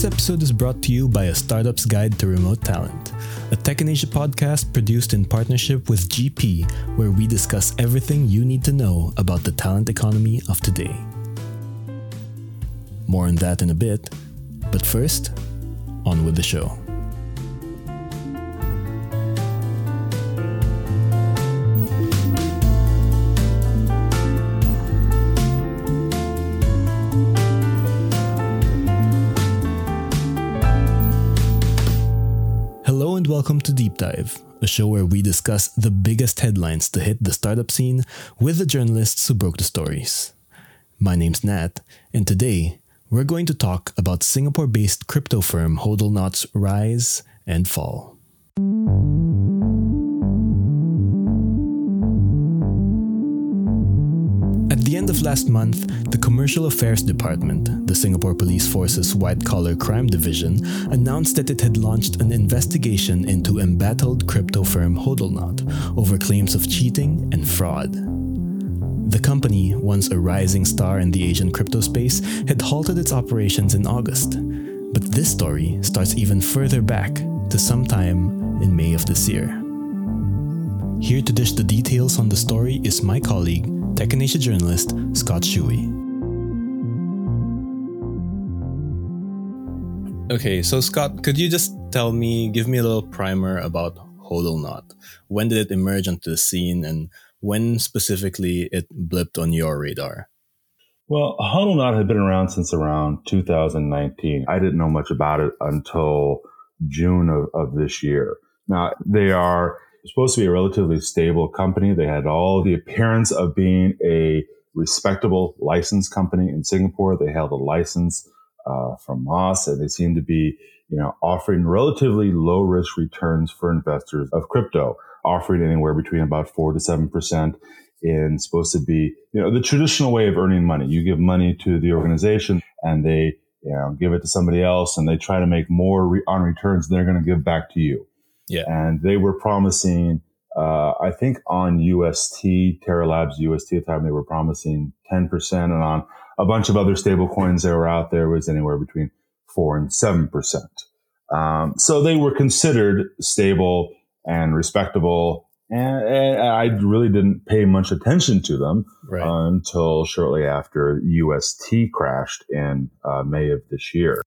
This episode is brought to you by A Startup's Guide to Remote Talent, a Tech in Asia podcast produced in partnership with GP, where we discuss everything you need to know about the talent economy of today. More on that in a bit, but first, on with the show. A show where we discuss the biggest headlines to hit the startup scene with the journalists who broke the stories. My name's Nat, and today we're going to talk about Singapore based crypto firm Hodlnaut's rise and fall. Last month, the Commercial Affairs Department, the Singapore Police Force's white collar crime division, announced that it had launched an investigation into embattled crypto firm Hodlnaut over claims of cheating and fraud. The company, once a rising star in the Asian crypto space, had halted its operations in August. But this story starts even further back to sometime in May of this year. Here to dish the details on the story is my colleague, Tech in journalist Scott Shuey. Okay, so Scott, could you just tell me, give me a little primer about Hodlnaut? When did it emerge onto the scene and when specifically it blipped on your radar? Well, Hodlnaut had been around since around 2019. I didn't know much about it until June of, of this year. Now, they are supposed to be a relatively stable company. They had all the appearance of being a respectable license company in Singapore. They held a license uh, from MAS, and they seemed to be, you know, offering relatively low risk returns for investors of crypto, offering anywhere between about four to seven percent. In supposed to be, you know, the traditional way of earning money. You give money to the organization, and they, you know, give it to somebody else, and they try to make more re- on returns than they're going to give back to you. Yeah. And they were promising, uh, I think on UST, Terra Labs UST at the time, they were promising 10%. And on a bunch of other stable coins that were out there was anywhere between 4 and 7%. Um, so they were considered stable and respectable. And, and, I really didn't pay much attention to them Right. until shortly after UST crashed in uh, May of this year.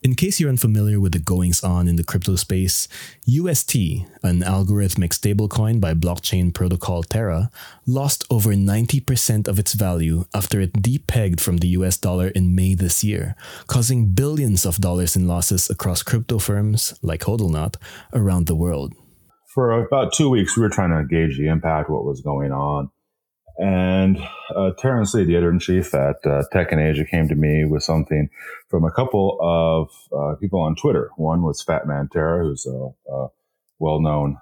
In case you're unfamiliar with the goings on in the crypto space, UST, an algorithmic stablecoin by blockchain protocol Terra, lost over 90% of its value after it depegged from the US dollar in May this year, causing billions of dollars in losses across crypto firms like Hodlnaut around the world. for about two weeks, we were trying to gauge the impact, what was going on. And uh, Terrence Lee, the editor in chief at uh, Tech in Asia, came to me with something from a couple of uh, people on Twitter. One was Fat Man Terra, who's a, a well known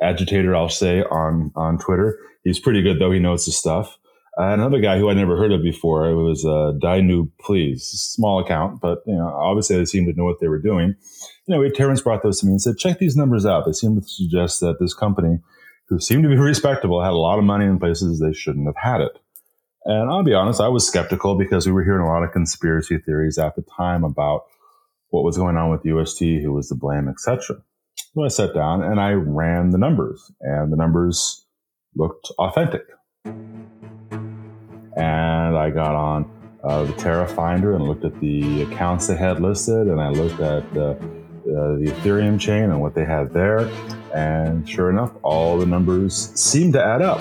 agitator, I'll say, on, on Twitter. He's pretty good, though. He knows his stuff. Uh, another guy who I'd never heard of before it was uh, Dainu Please, small account, but you know, obviously they seemed to know what they were doing. Know, Terrence brought those to me and said, "Check these numbers out. They seem to suggest that this company, who seemed to be respectable, had a lot of money in places they shouldn't have had it." And I'll be honest, I was skeptical because we were hearing a lot of conspiracy theories at the time about what was going on with UST, who was to blame, etc. So I sat down and I ran the numbers, and the numbers looked authentic and I got on uh, the Terra Finder and looked at the accounts they had listed, and I looked at uh, uh, the Ethereum chain and what they had there, and sure enough, all the numbers seemed to add up.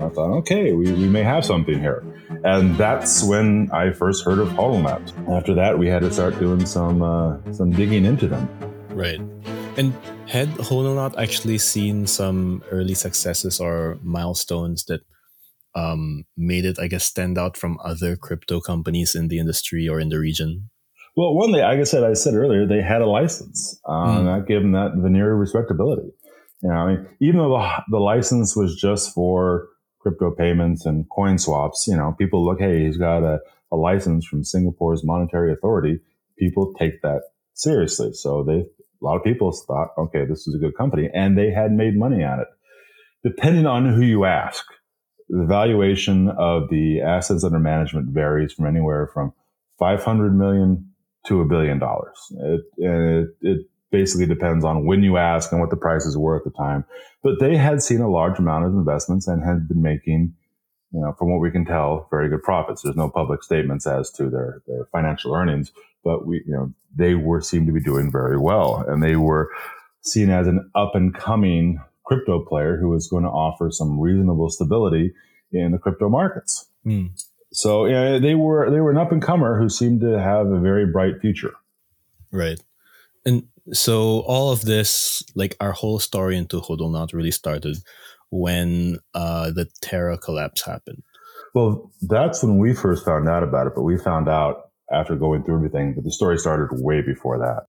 I thought, okay, we, we may have something here. And that's when I first heard of Hodlnaut. After that, we had to start doing some uh, some digging into them. Right. And had Hodlnaut actually seen some early successes or milestones that um, made it, I guess, stand out from other crypto companies in the industry or in the region? Well, one, they, like I said, I said earlier, they had a license. Uh, Mm. That gave them that veneer of respectability. You know, I mean, even though the, the license was just for crypto payments and coin swaps, you know, people look, hey, he's got a, a license from Singapore's monetary authority. People take that seriously. So they, a lot of people thought, okay, this is a good company, and they had made money on it. Depending on who you ask, the valuation of the assets under management varies from anywhere from 500 million to a billion dollars. It, it, it basically depends on when you ask and what the prices were at the time. But they had seen a large amount of investments and had been making, you know, from what we can tell, very good profits. There's no public statements as to their, their financial earnings, but we, you know, they were seemed to be doing very well and they were seen as an up and coming crypto player who was going to offer some reasonable stability in the crypto markets. Mm. So yeah, they were they were an up and comer who seemed to have a very bright future. Right. And so all of this, like our whole story into Hodlnaut really started when uh, the Terra collapse happened. Well, that's when we first found out about it, but we found out after going through everything, but the story started way before that.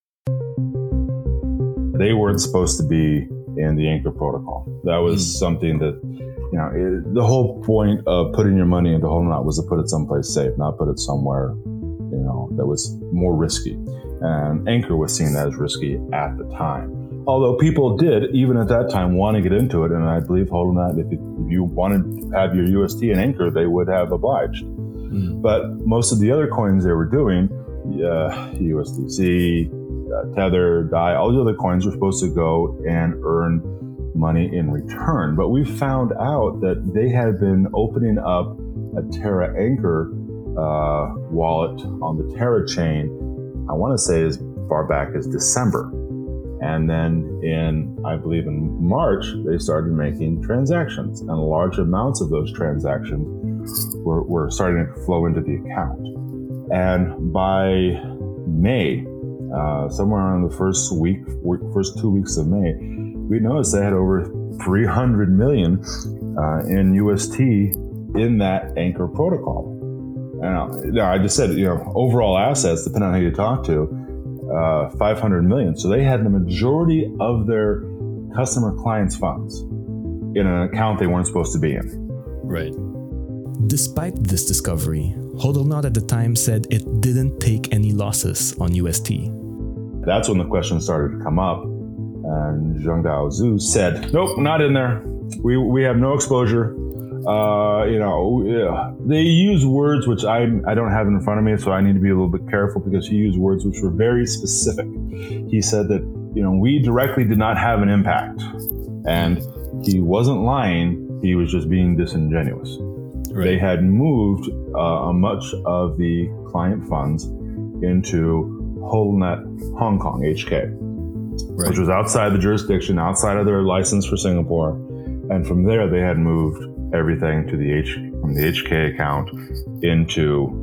They weren't supposed to be in the Anchor protocol. That was mm. something that, you know, it, the whole point of putting your money into Hodlnaut was to put it someplace safe, not put it somewhere, you know, that was more risky. And Anchor was seen as risky at the time. Although people did, even at that time, want to get into it. And I believe Hodlnaut, if, if you wanted to have your UST and Anchor, they would have obliged. Mm. But most of the other coins they were doing, uh, USDC, Tether, DAI, all these other coins were supposed to go and earn money in return. But we found out that they had been opening up a Terra Anchor uh, wallet on the Terra chain, I want to say as far back as December. And then in, I believe in March, they started making transactions, and large amounts of those transactions were, were starting to flow into the account. And by May, uh, somewhere around the first week, first two weeks of May, we noticed they had over 300 million uh, in UST in that Anchor protocol. Now, I just said, you know, overall assets, depending on who you talk to, uh, 500 million. So they had the majority of their customer clients' funds in an account they weren't supposed to be in. Right. Despite this discovery, Hodlnaut at the time said it didn't take any losses on UST. That's when the question started to come up. And Juntao Zhu said, Nope, not in there. We, we have no exposure. Uh, you know, they use words which I I don't have in front of me, so I need to be a little bit careful because he used words which were very specific. He said that you know we directly did not have an impact, and he wasn't lying. He was just being disingenuous. Right. They had moved uh, much of the client funds into Hodlnaut Hong Kong (HK), right. which was outside the jurisdiction, outside of their license for Singapore, and from there they had moved everything to the H from the HK account into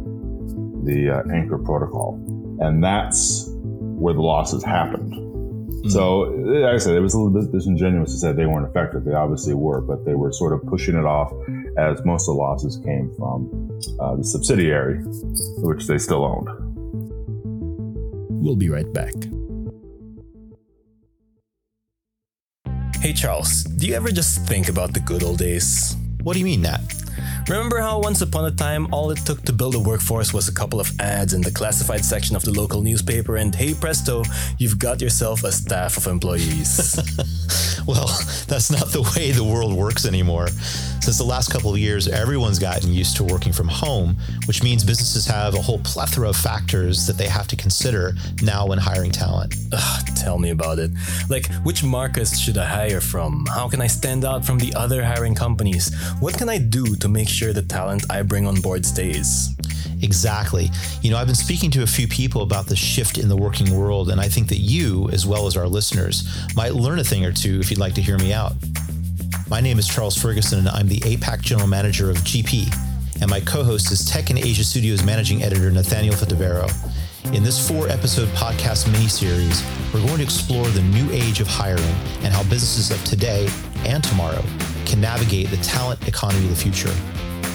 the uh, Anchor protocol, and that's where the losses happened. Mm-hmm. So, like I said, it was a little bit disingenuous to say they weren't affected. They obviously were, but they were sort of pushing it off as most of the losses came from uh, the subsidiary, which they still owned. We'll be right back. Hey Charles, do you ever just think about the good old days? What do you mean, Nat? Remember how once upon a time all it took to build a workforce was a couple of ads in the classified section of the local newspaper, and hey presto, you've got yourself a staff of employees? well, that's not the way the world works anymore. Since the last couple of years, everyone's gotten used to working from home, which means businesses have a whole plethora of factors that they have to consider now when hiring talent. Ugh, tell me about it. Like, which markets should I hire from? How can I stand out from the other hiring companies? What can I do to make sure the talent I bring on board stays? Exactly. You know, I've been speaking to a few people about the shift in the working world, and I think that you, as well as our listeners, might learn a thing or two if you'd like to hear me out. My name is Charles Ferguson, and I'm the APAC General Manager of GP. And my co host is Tech in Asia Studios Managing Editor Nathaniel Fitavero. In this four episode podcast mini series, we're going to explore the new age of hiring and how businesses of today and tomorrow can navigate the talent economy of the future.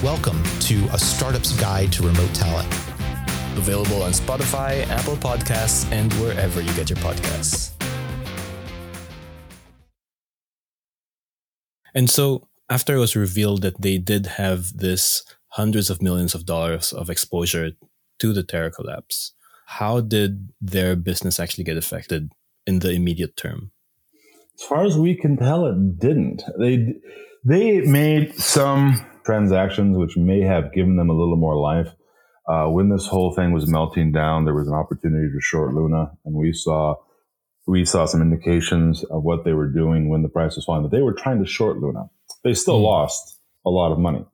Welcome to A Startup's Guide to Remote Talent. Available on Spotify, Apple Podcasts, and wherever you get your podcasts. And so, after it was revealed that they did have this hundreds of millions of dollars of exposure to the Terra collapse, how did their business actually get affected in the immediate term? As far as we can tell, it didn't. They they made some transactions which may have given them a little more life. Uh, when this whole thing was melting down, there was an opportunity to short Luna, and we saw we saw some indications of what they were doing when the price was falling. But they were trying to short Luna. They still mm. lost a lot of money,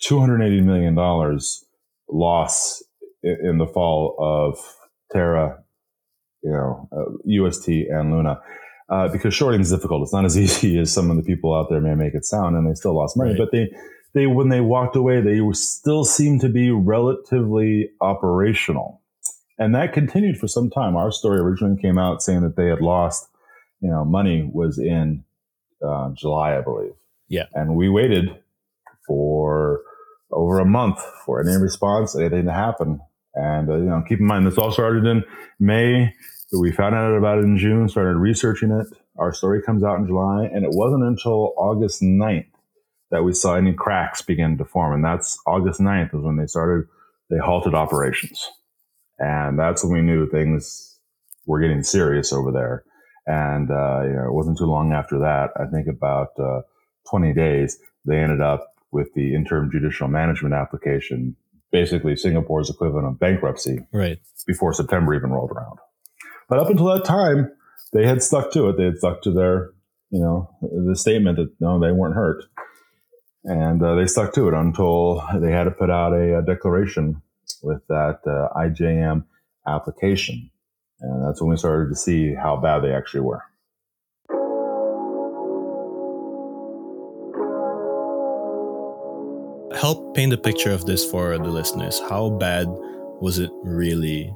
two hundred eighty million dollars loss in, in the fall of Terra, you know, uh, UST and Luna uh, because shorting is difficult. It's not as easy as some of the people out there may make it sound, and they still lost money. Right. But they, they when they walked away, they still seemed to be relatively operational, and that continued for some time. Our story originally came out saying that they had lost, you know, money was in uh, July, I believe. Yeah, and we waited for over a month for any response, anything to happen. And uh, you know, keep in mind this all started in May we found out about it in June, started researching it. Our story comes out in July, and it wasn't until August 9th that we saw any cracks begin to form. And that's August 9th is when they started, they halted operations. And that's when we knew things were getting serious over there. And, uh, you know, it wasn't too long after that, I think about uh, 20 days, they ended up with the interim judicial management application, basically Singapore's equivalent of bankruptcy. Right. Before September even rolled around. But up until that time, they had stuck to it. They had stuck to their, you know, the statement that no, they weren't hurt, and uh, they stuck to it until they had to put out a, a declaration with that uh, IJM application, and that's when we started to see how bad they actually were. Help paint a picture of this for the listeners. How bad was it really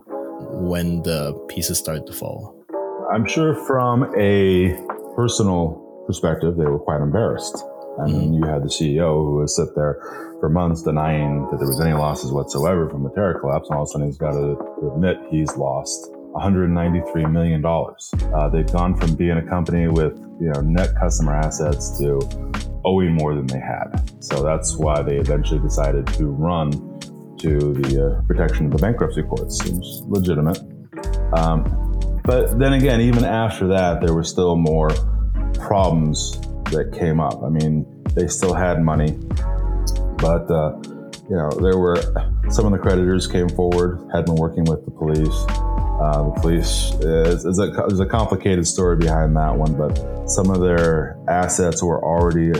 when the pieces started to fall? I'm sure from a personal perspective, they were quite embarrassed. I mean, mm-hmm. you had the CEO who was sit there for months denying that there was any losses whatsoever from the Terra collapse, and all of a sudden he's got to admit he's lost 193 million dollars. Uh, they've gone from being a company with you know net customer assets to owing more than they had. So that's why they eventually decided to run to the uh, protection of the bankruptcy court. Seems legitimate. Um, but then again, even after that, there were still more problems that came up. I mean, they still had money, but uh, you know, there were some of the creditors came forward, had been working with the police. Uh, the police is, is a, there's a complicated story behind that one, but some of their assets were already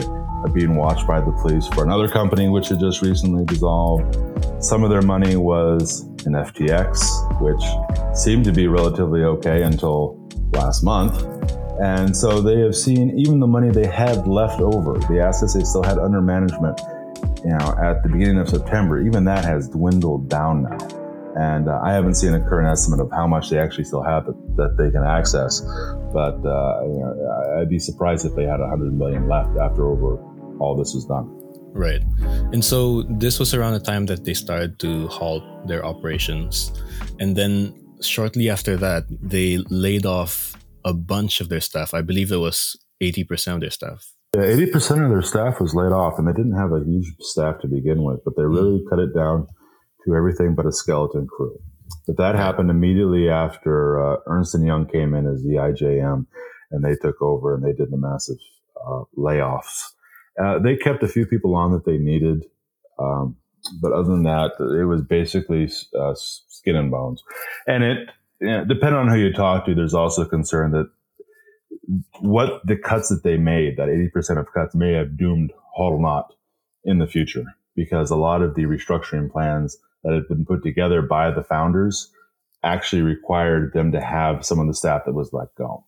being watched by the police for another company, which had just recently dissolved. Some of their money was in FTX, which seemed to be relatively okay until last month. And so they have seen even the money they had left over, the assets they still had under management, you know, at the beginning of September, even that has dwindled down now. And uh, I haven't seen a current estimate of how much they actually still have that, that they can access. But uh, you know, I'd be surprised if they had 100 million left after over all this was done. Right. And so this was around the time that they started to halt their operations. And then shortly after that, they laid off a bunch of their staff. I believe it was 80% of their staff. Yeah, 80% of their staff was laid off, and they didn't have a huge staff to begin with, but they really mm. cut it down to everything but a skeleton crew. But that happened immediately after uh, Ernst & Young came in as the IJM, and they took over and they did the massive uh, layoffs uh, they kept a few people on that they needed, um, but other than that, it was basically uh, skin and bones. And it, you know, depending on who you talk to, there's also concern that what the cuts that they made, that 80% of cuts may have doomed Hodlnaut in the future because a lot of the restructuring plans that had been put together by the founders actually required them to have some of the staff that was let go.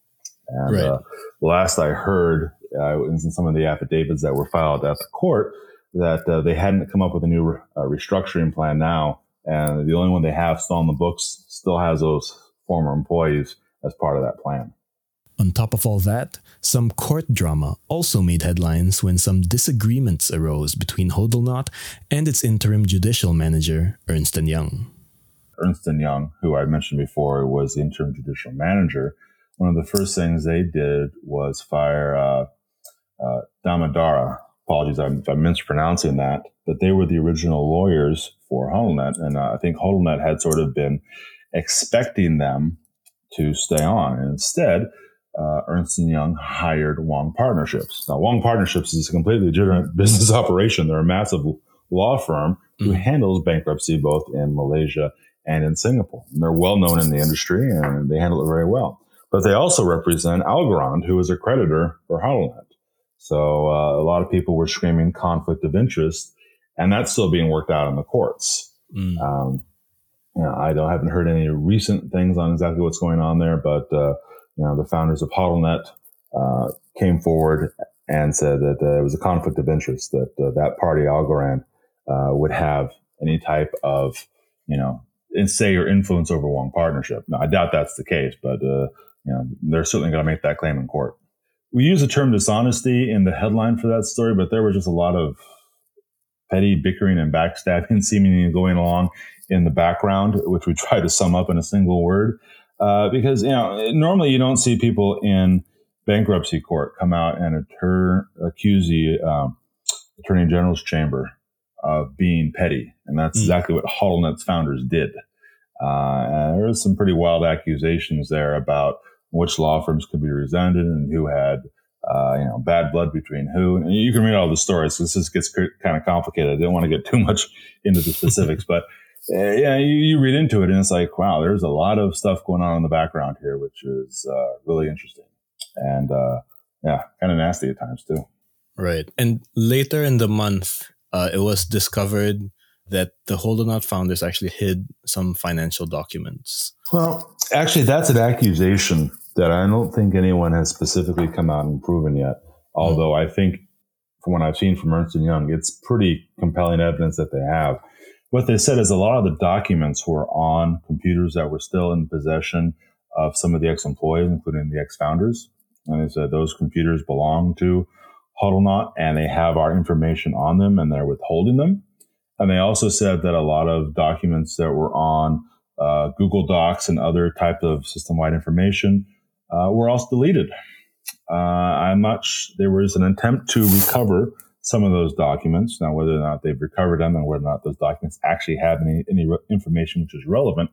And right. uh, last I heard, uh, in some of the affidavits that were filed at the court, that uh, they hadn't come up with a new uh, restructuring plan now, and the only one they have still on the books still has those former employees as part of that plan. On top of all that, some court drama also made headlines when some disagreements arose between Hodlnaut and its interim judicial manager, Ernst & Young. Ernst & Young, who I mentioned before was the interim judicial manager, one of the first things they did was fire uh, uh, Damodara. Apologies if I'm mispronouncing that, but they were the original lawyers for Hodlnaut, and uh, I think Hodlnaut had sort of been expecting them to stay on. And instead, uh, Ernst & Young hired Wong Partnerships. Now, Wong Partnerships is a completely legitimate business operation. They're a massive law firm, who mm. handles bankruptcy both in Malaysia and in Singapore. And they're well known in the industry and they handle it very well. But they also represent Algorand, who is a creditor for Hodlnaut. So uh, a lot of people were screaming conflict of interest, and that's still being worked out in the courts. Mm. Um, you know, I don't haven't heard any recent things on exactly what's going on there, but uh, you know, the founders of Hodlnaut uh, came forward and said that uh, it was a conflict of interest that uh, that party Algorand uh, would have any type of you know say or influence over Wong Partnership. Now, I doubt that's the case, but uh, you know, they're certainly going to make that claim in court. We use the term dishonesty in the headline for that story, but there was just a lot of petty bickering and backstabbing seemingly going along in the background, which we try to sum up in a single word. Uh, because you know, normally you don't see people in bankruptcy court come out and accuse the um, attorney general's chamber of being petty, and that's mm. exactly what Hodlnaut's founders did. Uh, there was some pretty wild accusations there about which law firms could be resented and who had uh, you know bad blood between who. And you can read all the stories. This just gets kind of complicated. I didn't want to get too much into the specifics, but uh, yeah, you, you, read into it and it's like, wow, there's a lot of stuff going on in the background here, which is uh, really interesting and uh, yeah, kind of nasty at times too. Right, and later in the month, uh, it was discovered that the Hodlnaut founders actually hid some financial documents. Well, actually, that's an accusation that I don't think anyone has specifically come out and proven yet. Although. I think, from what I've seen from Ernst and Young, it's pretty compelling evidence that they have. What they said is a lot of the documents were on computers that were still in possession of some of the ex-employees, including the ex-founders. And they said those computers belong to Hodlnaut and they have our information on them and they're withholding them. And they also said that a lot of documents that were on uh, Google Docs and other type of system-wide information uh, were also deleted. Uh, I'm not. Sh- there was an attempt to recover some of those documents. Now, whether or not they've recovered them and whether or not those documents actually have any any re- information which is relevant,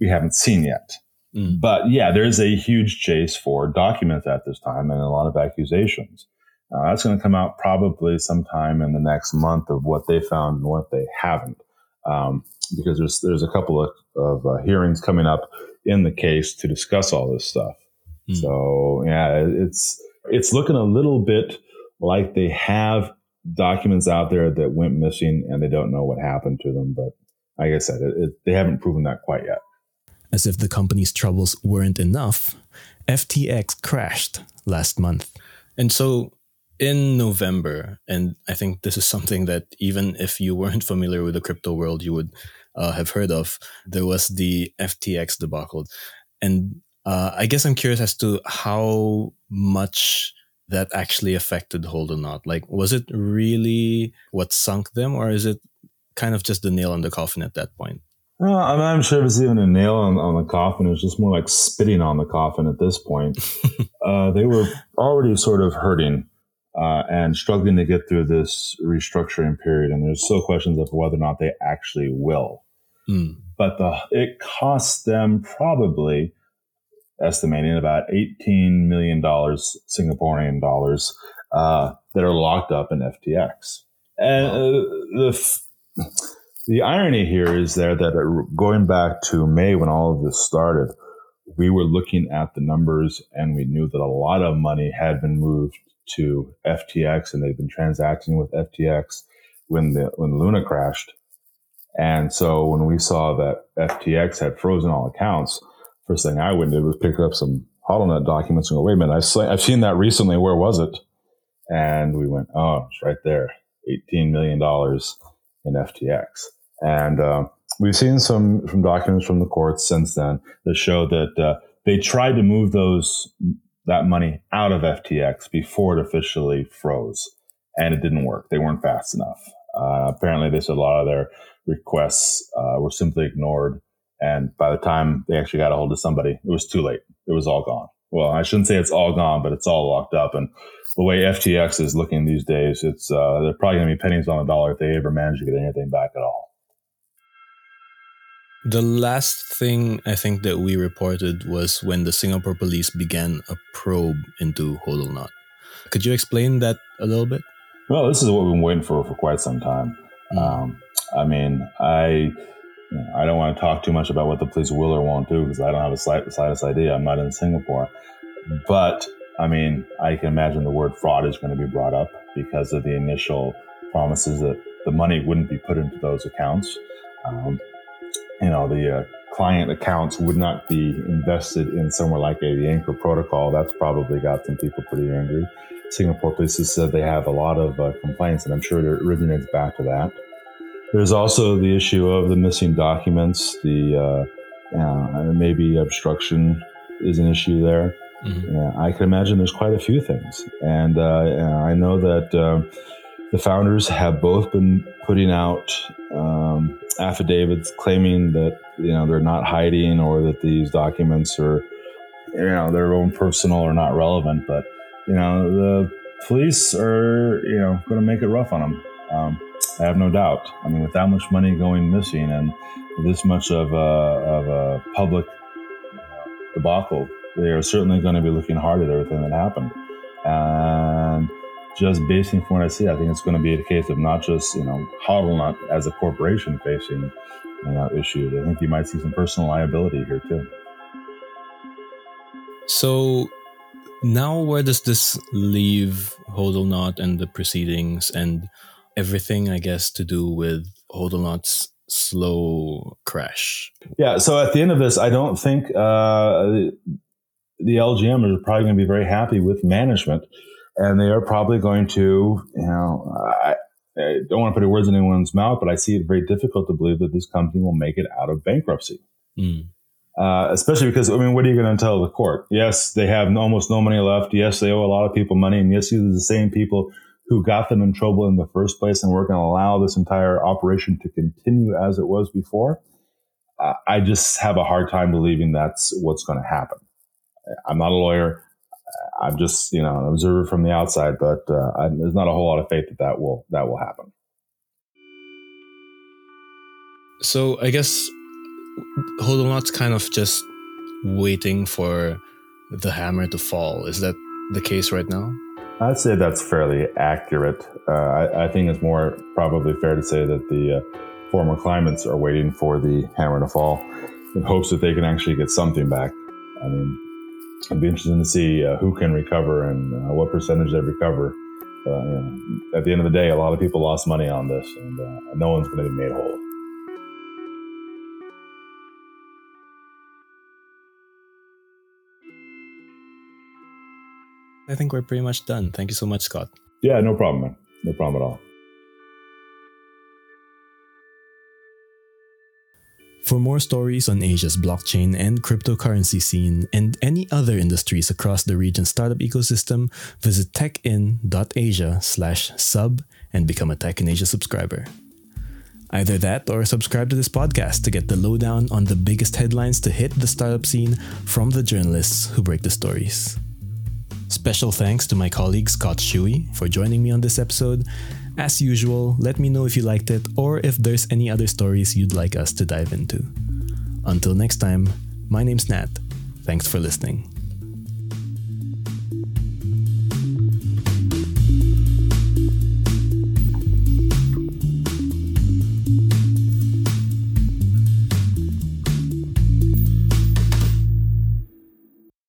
we haven't seen yet. Mm. But yeah, there's a huge chase for documents at this time and a lot of accusations. Uh, that's going to come out probably sometime in the next month of what they found and what they haven't, um, because there's there's a couple of, of uh, hearings coming up in the case to discuss all this stuff. Mm. So yeah, it's it's looking a little bit like they have documents out there that went missing and they don't know what happened to them. But like I said, it, it, they haven't proven that quite yet. As if the company's troubles weren't enough, FTX crashed last month. And so in November, and I think this is something that even if you weren't familiar with the crypto world, you would uh, have heard of. There was the FTX debacle, and uh, I guess I'm curious as to how much that actually affected Hodlnaut. Like, was it really what sunk them, or is it kind of just the nail on the coffin at that point? Uh, I'm not sure if it's even a nail on, on, the coffin. It's just more like spitting on the coffin at this point. uh, they were already sort of hurting uh, and struggling to get through this restructuring period. And there's still questions of whether or not they actually will. Mm. But the, it costs them probably estimating about $18 million Singaporean dollars uh, that are locked up in FTX. And uh, the, the irony here is there that uh, going back to May when all of this started, we were looking at the numbers and we knew that a lot of money had been moved to FTX and they've been transacting with FTX when the when Luna crashed. And so when we saw that FTX had frozen all accounts, first thing I went did was pick up some Hodlnaut documents and go, wait a minute, I've, I've seen that recently. Where was it? And we went, oh, it's right there. $18 million in FTX. And uh, we've seen some, some documents from the courts since then that show that uh, they tried to move those that money out of FTX before it officially froze, and it didn't work. They weren't fast enough. Uh, apparently, they said a lot of their requests uh, were simply ignored, and by the time they actually got a hold of somebody, it was too late. It was all gone. Well, I shouldn't say it's all gone, but it's all locked up. And the way FTX is looking these days, it's uh, they're probably going to be pennies on the dollar if they ever manage to get anything back at all. The last thing I think that we reported was when the Singapore police began a probe into Hodlnaut. Could you explain that a little bit? Well, this is what we've been waiting for for quite some time. Mm. Um, I mean, I I don't want to talk too much about what the police will or won't do because I don't have a slight, slightest idea. I'm not in Singapore, but I mean, I can imagine the word fraud is going to be brought up because of the initial promises that the money wouldn't be put into those accounts. Um, you know, the uh, client accounts would not be invested in somewhere like a, the Anchor protocol. That's probably got some people pretty angry. Singapore police has said they have a lot of uh, complaints, and I'm sure it originates back to that. There's also the issue of the missing documents. The uh, uh, maybe obstruction is an issue there. Mm-hmm. Yeah, I can imagine there's quite a few things, and uh, I know that um, the founders have both been putting out um, affidavits claiming that you know they're not hiding or that these documents are you know their own personal or not relevant, but you know the police are you know going to make it rough on them. Um, I have no doubt. I mean, with that much money going missing and this much of a, of a public debacle, they are certainly going to be looking hard at everything that happened. And just basing from what I see, I think it's going to be a case of not just, you know, Hodlnaut as a corporation facing you know, issues. I think you might see some personal liability here too. So now where does this leave Hodlnaut and the proceedings and everything, I guess, to do with Hodlnaut's slow crash? Yeah. So at the end of this, I don't think uh, the IJM is probably going to be very happy with management, and they are probably going to, you know, I, I don't want to put words in anyone's mouth, but I see it very difficult to believe that this company will make it out of bankruptcy. Mm. Uh, especially because I mean, what are you going to tell the court? Yes, they have almost no money left. Yes, they owe a lot of people money, and yes, these are the same people who got them in trouble in the first place, and we're going to allow this entire operation to continue as it was before. Uh, I just have a hard time believing that's what's going to happen. I'm not a lawyer. I'm just, you know, an observer from the outside, but uh, I, there's not a whole lot of faith that that will that will happen. So I guess Hodlnaut's kind of just waiting for the hammer to fall. Is that the case right now? I'd say that's fairly accurate. Uh, I, I, think it's more probably fair to say that the uh, former claimants are waiting for the hammer to fall in hopes that they can actually get something back. I mean, it'd be interesting to see uh, who can recover and uh, what percentage they recover. You know, at the end of the day, a lot of people lost money on this, and uh, no one's going to be made whole. I think we're pretty much done. Thank you so much, Scott. Yeah, no problem, man. No problem at all. For more stories on Asia's blockchain and cryptocurrency scene and any other industries across the region's startup ecosystem, visit techin.asia slash sub and become a Tech in Asia subscriber. Either that or subscribe to this podcast to get the lowdown on the biggest headlines to hit the startup scene from the journalists who break the stories. Special thanks to my colleague Scott Shuey for joining me on this episode. As usual, let me know if you liked it or if there's any other stories you'd like us to dive into. Until next time, my name's Nat. Thanks for listening.